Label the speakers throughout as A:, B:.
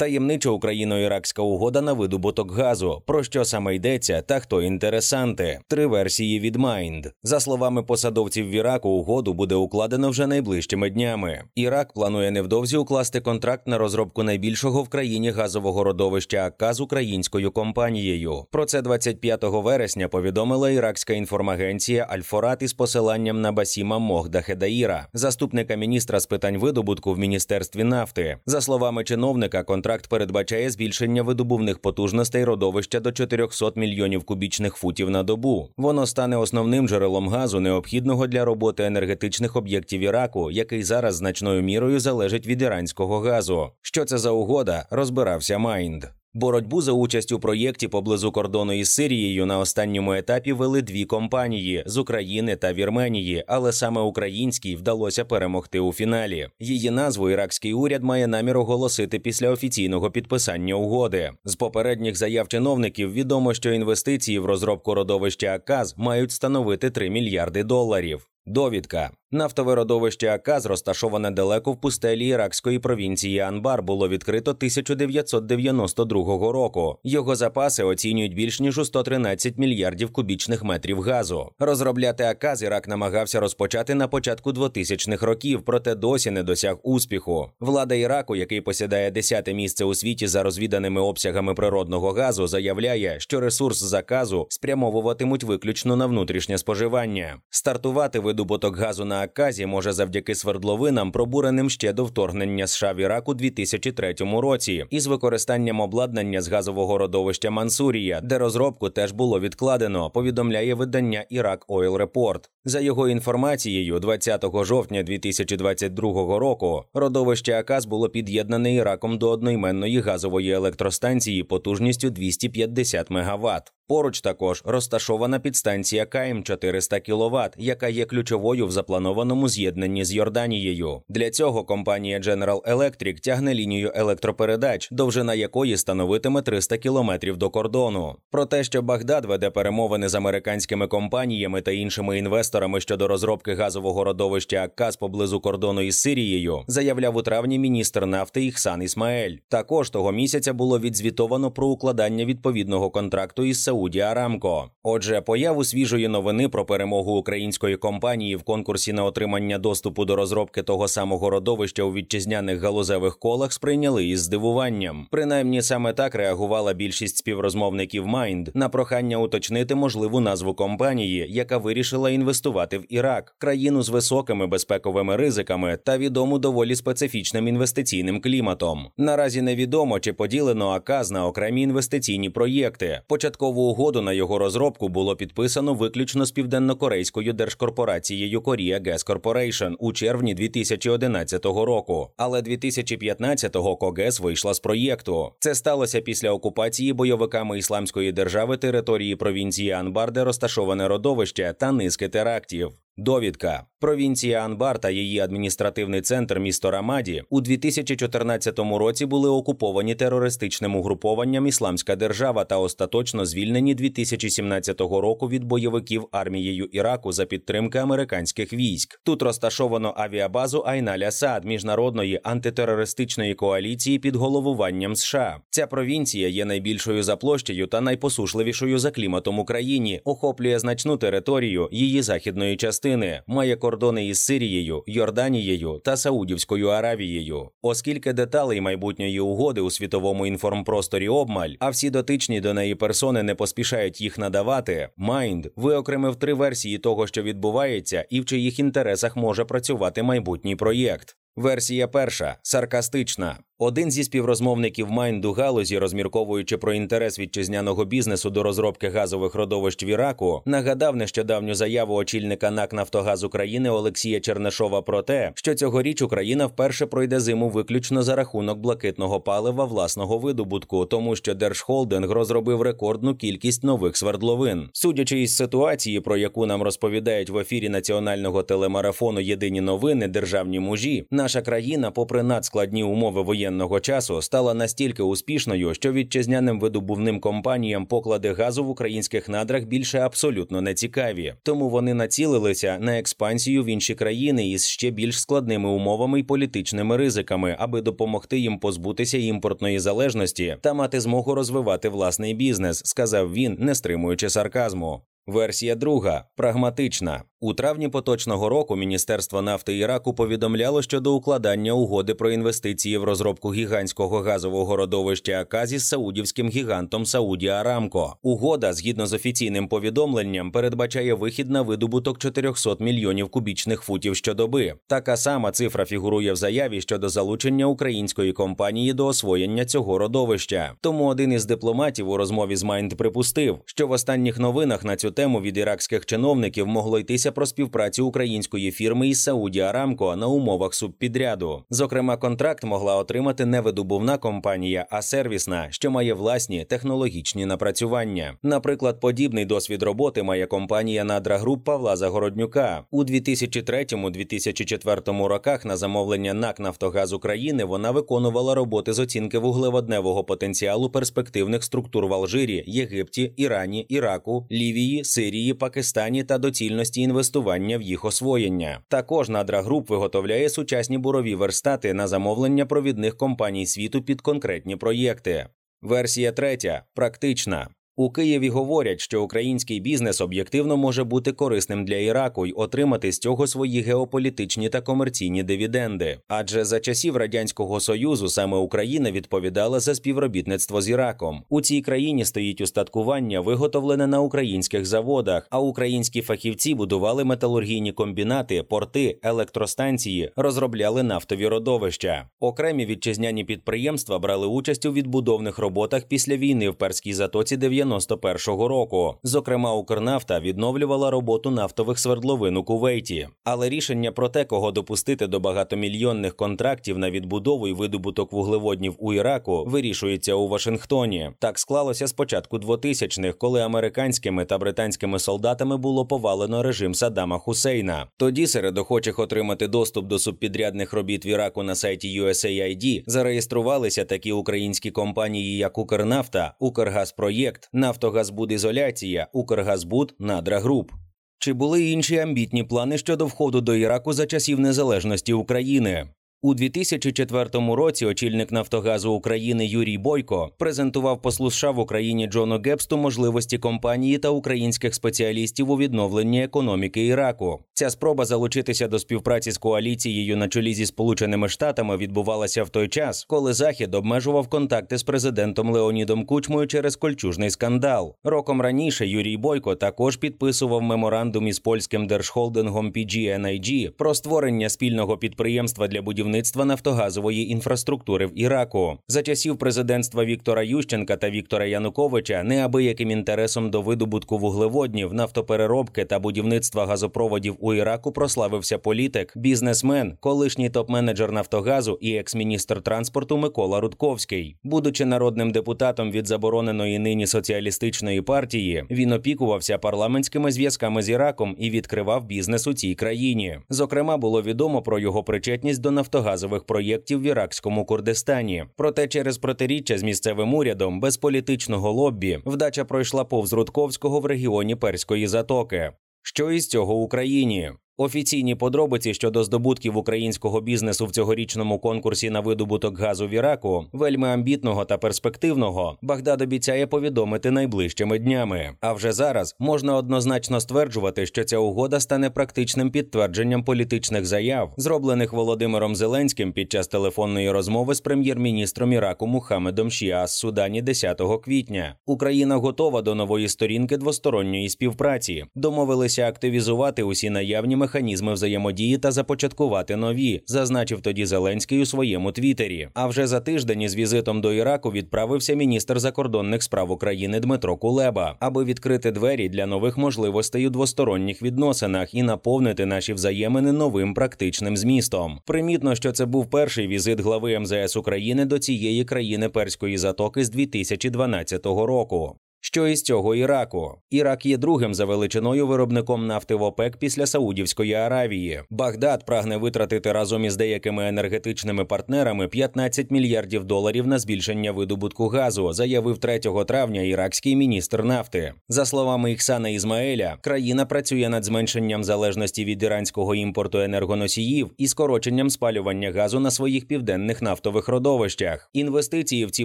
A: Таємнича україно-іракська угода на видобуток газу. Про що саме йдеться та хто інтересанти? Три версії від Mind. За словами посадовців в Іраку, угоду буде укладено вже найближчими днями. Ірак планує невдовзі укласти контракт на розробку найбільшого в країні газового родовища АК з українською компанією. Про це 25 вересня повідомила іракська інформагенція Альфорат із посиланням на Басіма Мохдахедаїра, заступника міністра з питань видобутку в міністерстві нафти. За словами чиновника, контракт передбачає збільшення видобувних потужностей родовища до 400 мільйонів кубічних футів на добу. Воно стане основним джерелом газу, необхідного для роботи енергетичних об'єктів Іраку, який зараз значною мірою залежить від іранського газу. Що це за угода? Розбирався Майнд. Боротьбу за участь у проєкті поблизу кордону із Сирією на останньому етапі вели дві компанії з України та Вірменії, але саме українській вдалося перемогти у фіналі. Її назву іракський уряд має намір оголосити після офіційного підписання угоди. З попередніх заяв чиновників відомо, що інвестиції в розробку родовища АКАЗ мають становити 3 мільярди доларів. Довідка нафтове родовище Аказ, розташоване далеко в пустелі іракської провінції Анбар, було відкрито 1992 року. Його запаси оцінюють більш ніж у 113 мільярдів кубічних метрів газу. Розробляти Аказ Ірак намагався розпочати на початку 2000-х років, проте досі не досяг успіху. Влада Іраку, який посідає 10-те місце у світі за розвіданими обсягами природного газу, заявляє, що ресурс заказу спрямовуватимуть виключно на внутрішнє споживання. Стартувати видобуток газу на Аказі може завдяки свердловинам, пробуреним ще до вторгнення США в Ірак у 2003 році, із використанням обладнання з газового родовища Мансурія, де розробку теж було відкладено. Повідомляє видання Iraq Oil Report. За його інформацією, 20 жовтня 2022 року родовище Аказ було під'єднане Іраком до одноіменної газової електростанції потужністю 250 МВт. Поруч також розташована підстанція КМ 400 кВт, яка є ключовою в запланованому з'єднанні з Йорданією. Для цього компанія General Electric тягне лінію електропередач, довжина якої становитиме 300 кілометрів до кордону. Про те, що Багдад веде перемовини з американськими компаніями та іншими інвесторами щодо розробки газового родовища Акказ поблизу кордону із Сирією, заявляв у травні міністр нафти Іхсан Ісмаель. Також того місяця було відзвітовано про укладання відповідного контракту із Сауді Арамко. Отже, появу свіжої новини про перемогу української компанії в конкурсі на отримання доступу до розробки того самого родовища у вітчизняних галузевих колах сприйняли із здивуванням. Принаймні саме так реагувала більшість співрозмовників Майнд на прохання уточнити можливу назву компанії, яка вирішила інвестувати в Ірак, країну з високими безпековими ризиками та відому доволі специфічним інвестиційним кліматом. Наразі невідомо чи поділено АКАЗ на окремі інвестиційні проєкти. Початкову угоду на його розробку було підписано виключно з південнокорейською держкорпорацією Korea Gas Corporation у червні 2011 року. Але 2015-го Когес вийшла з проєкту. Це сталося після окупації бойовиками ісламської держави території провінції Анбар, де розташоване родовище та низки терактів. Довідка провінція Анбар та її адміністративний центр місто Рамаді у 2014 році були окуповані терористичним угрупованням Ісламська держава та остаточно звільнені 2017 року від бойовиків армією Іраку за підтримки американських військ. Тут розташовано авіабазу Айналя Сад міжнародної антитерористичної коаліції під головуванням США. Ця провінція є найбільшою за площею та найпосушливішою за кліматом Україні, охоплює значну територію її західної частини частини має кордони із Сирією, Йорданією та Саудівською Аравією, оскільки деталей майбутньої угоди у світовому інформпросторі обмаль, а всі дотичні до неї персони не поспішають їх надавати. Майнд виокремив три версії того, що відбувається, і в чиїх інтересах може працювати майбутній проєкт. Версія перша саркастична. Один зі співрозмовників Майнду галузі, розмірковуючи про інтерес вітчизняного бізнесу до розробки газових родовищ в Іраку, нагадав нещодавню заяву очільника НАК Нафтогаз України Олексія Чернешова про те, що цьогоріч Україна вперше пройде зиму виключно за рахунок блакитного палива власного видобутку, тому що Держхолдинг розробив рекордну кількість нових свердловин. Судячи із ситуації, про яку нам розповідають в ефірі національного телемарафону Єдині новини державні мужі, наша країна, попри надскладні умови воєнної довоєнного часу стала настільки успішною, що вітчизняним видобувним компаніям поклади газу в українських надрах більше абсолютно не цікаві, тому вони націлилися на експансію в інші країни із ще більш складними умовами і політичними ризиками, аби допомогти їм позбутися імпортної залежності та мати змогу розвивати власний бізнес, сказав він, не стримуючи сарказму. Версія друга прагматична. У травні поточного року Міністерство нафти Іраку повідомляло щодо укладання угоди про інвестиції в розробку гігантського газового родовища Аказі з саудівським гігантом Saudi Aramco. Угода, згідно з офіційним повідомленням, передбачає вихід на видобуток 400 мільйонів кубічних футів щодоби. Така сама цифра фігурує в заяві щодо залучення української компанії до освоєння цього родовища. Тому один із дипломатів у розмові з Mind припустив, що в останніх новинах на цю тему від іракських чиновників могло йтися про співпрацю української фірми із Saudi Aramco на умовах субпідряду. Зокрема, контракт могла отримати не видобувна компанія, а сервісна, що має власні технологічні напрацювання. Наприклад, подібний досвід роботи має компанія Надра Груп Павла Загороднюка у 2003-2004 роках. На замовлення НАК Нафтогаз України вона виконувала роботи з оцінки вуглеводневого потенціалу перспективних структур в Алжирі, Єгипті, Ірані, Іраку, Лівії, Сирії, Пакистані та доцільності інвестування в їх освоєння. Також Надра Груп виготовляє сучасні бурові верстати на замовлення провідних компаній світу під конкретні проєкти. Версія третя практична. У Києві говорять, що український бізнес об'єктивно може бути корисним для Іраку й отримати з цього свої геополітичні та комерційні дивіденди. Адже за часів радянського союзу саме Україна відповідала за співробітництво з Іраком. У цій країні стоїть устаткування, виготовлене на українських заводах, а українські фахівці будували металургійні комбінати, порти, електростанції, розробляли нафтові родовища. Окремі вітчизняні підприємства брали участь у відбудовних роботах після війни в перській затоці 90 91-го року. Зокрема, Укрнафта відновлювала роботу нафтових свердловин у Кувейті. Але рішення про те, кого допустити до багатомільйонних контрактів на відбудову і видобуток вуглеводнів у Іраку, вирішується у Вашингтоні. Так склалося з початку 2000-х, коли американськими та британськими солдатами було повалено режим Саддама Хусейна. Тоді серед охочих отримати доступ до субпідрядних робіт в Іраку на сайті USAID зареєструвалися такі українські компанії, як Укрнафта, Укргазпроєкт, Нафтогазбудізоляція, Укргазбуд, Надрагруп. Чи були інші амбітні плани щодо входу до Іраку за часів незалежності України? У 2004 році очільник Нафтогазу України Юрій Бойко презентував послу США в Україні Джону Гепсту можливості компанії та українських спеціалістів у відновленні економіки Іраку. Ця спроба залучитися до співпраці з коаліцією на чолі зі Сполученими Штатами відбувалася в той час, коли Захід обмежував контакти з президентом Леонідом Кучмою через кольчужний скандал. Роком раніше Юрій Бойко також підписував меморандум із польським держхолдингом PG&IG про створення спільного підприємства для будівництва будівництва нафтогазової інфраструктури в Іраку за часів президентства Віктора Ющенка та Віктора Януковича неабияким інтересом до видобутку вуглеводнів, нафтопереробки та будівництва газопроводів у Іраку прославився політик, бізнесмен, колишній топ-менеджер Нафтогазу і екс-міністр транспорту Микола Рудковський. Будучи народним депутатом від забороненої нині соціалістичної партії, він опікувався парламентськими зв'язками з Іраком і відкривав бізнес у цій країні. Зокрема, було відомо про його причетність до нафтогазу газових проєктів в іракському Курдистані. Проте через протиріччя з місцевим урядом без політичного лоббі вдача пройшла повз Рудковського в регіоні Перської затоки. Що із цього Україні? Офіційні подробиці щодо здобутків українського бізнесу в цьогорічному конкурсі на видобуток газу в Іраку, вельми амбітного та перспективного, Багдад обіцяє повідомити найближчими днями. А вже зараз можна однозначно стверджувати, що ця угода стане практичним підтвердженням політичних заяв, зроблених Володимиром Зеленським під час телефонної розмови з прем'єр-міністром Іраку Мухаммедом Шіас Судані 10 квітня. Україна готова до нової сторінки двосторонньої співпраці. Домовилися активізувати усі наявні механізми механізми взаємодії та започаткувати нові, зазначив тоді Зеленський у своєму твіттері. А вже за тиждень із візитом до Іраку відправився міністр закордонних справ України Дмитро Кулеба, аби відкрити двері для нових можливостей у двосторонніх відносинах і наповнити наші взаємини новим практичним змістом. Примітно, що це був перший візит глави МЗС України до цієї країни перської затоки з 2012 року. Що із цього Іраку? Ірак є другим за величиною виробником нафти в ОПЕК після Саудівської Аравії. Багдад прагне витратити разом із деякими енергетичними партнерами 15 мільярдів доларів на збільшення видобутку газу, заявив 3 травня іракський міністр нафти. За словами Іксана Ізмаеля, країна працює над зменшенням залежності від іранського імпорту енергоносіїв і скороченням спалювання газу на своїх південних нафтових родовищах. Інвестиції в ці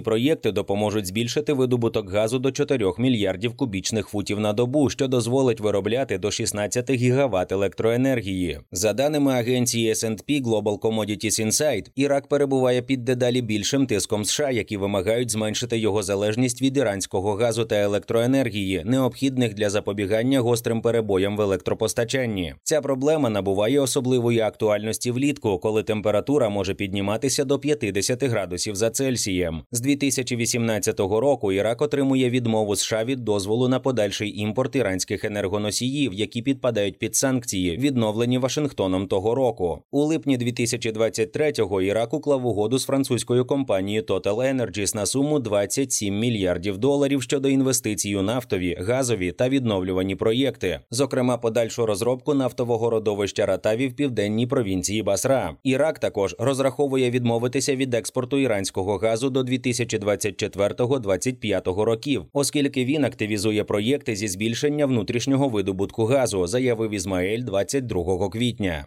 A: проєкти допоможуть збільшити видобуток газу до 4 мільярдів кубічних футів на добу, що дозволить виробляти до 16 гігават електроенергії. За даними агенції S&P Global Commodities Insight, Ірак перебуває під дедалі більшим тиском США, які вимагають зменшити його залежність від іранського газу та електроенергії, необхідних для запобігання гострим перебоям в електропостачанні. Ця проблема набуває особливої актуальності влітку, коли температура може підніматися до 50 градусів за Цельсієм. З 2018 року Ірак отримує відмову США від дозволу на подальший імпорт іранських енергоносіїв, які підпадають під санкції, відновлені Вашингтоном того року. У липні 2023-го Ірак уклав угоду з французькою компанією Total Energies на суму 27 мільярдів доларів щодо інвестицій у нафтові, газові та відновлювані проєкти, зокрема подальшу розробку нафтового родовища Ратаві в південній провінції Басра. Ірак також розраховує відмовитися від експорту іранського газу до 2024-2025 років, оскільки він активізує проєкти зі збільшення внутрішнього видобутку газу, заявив Ізмаель 22 квітня.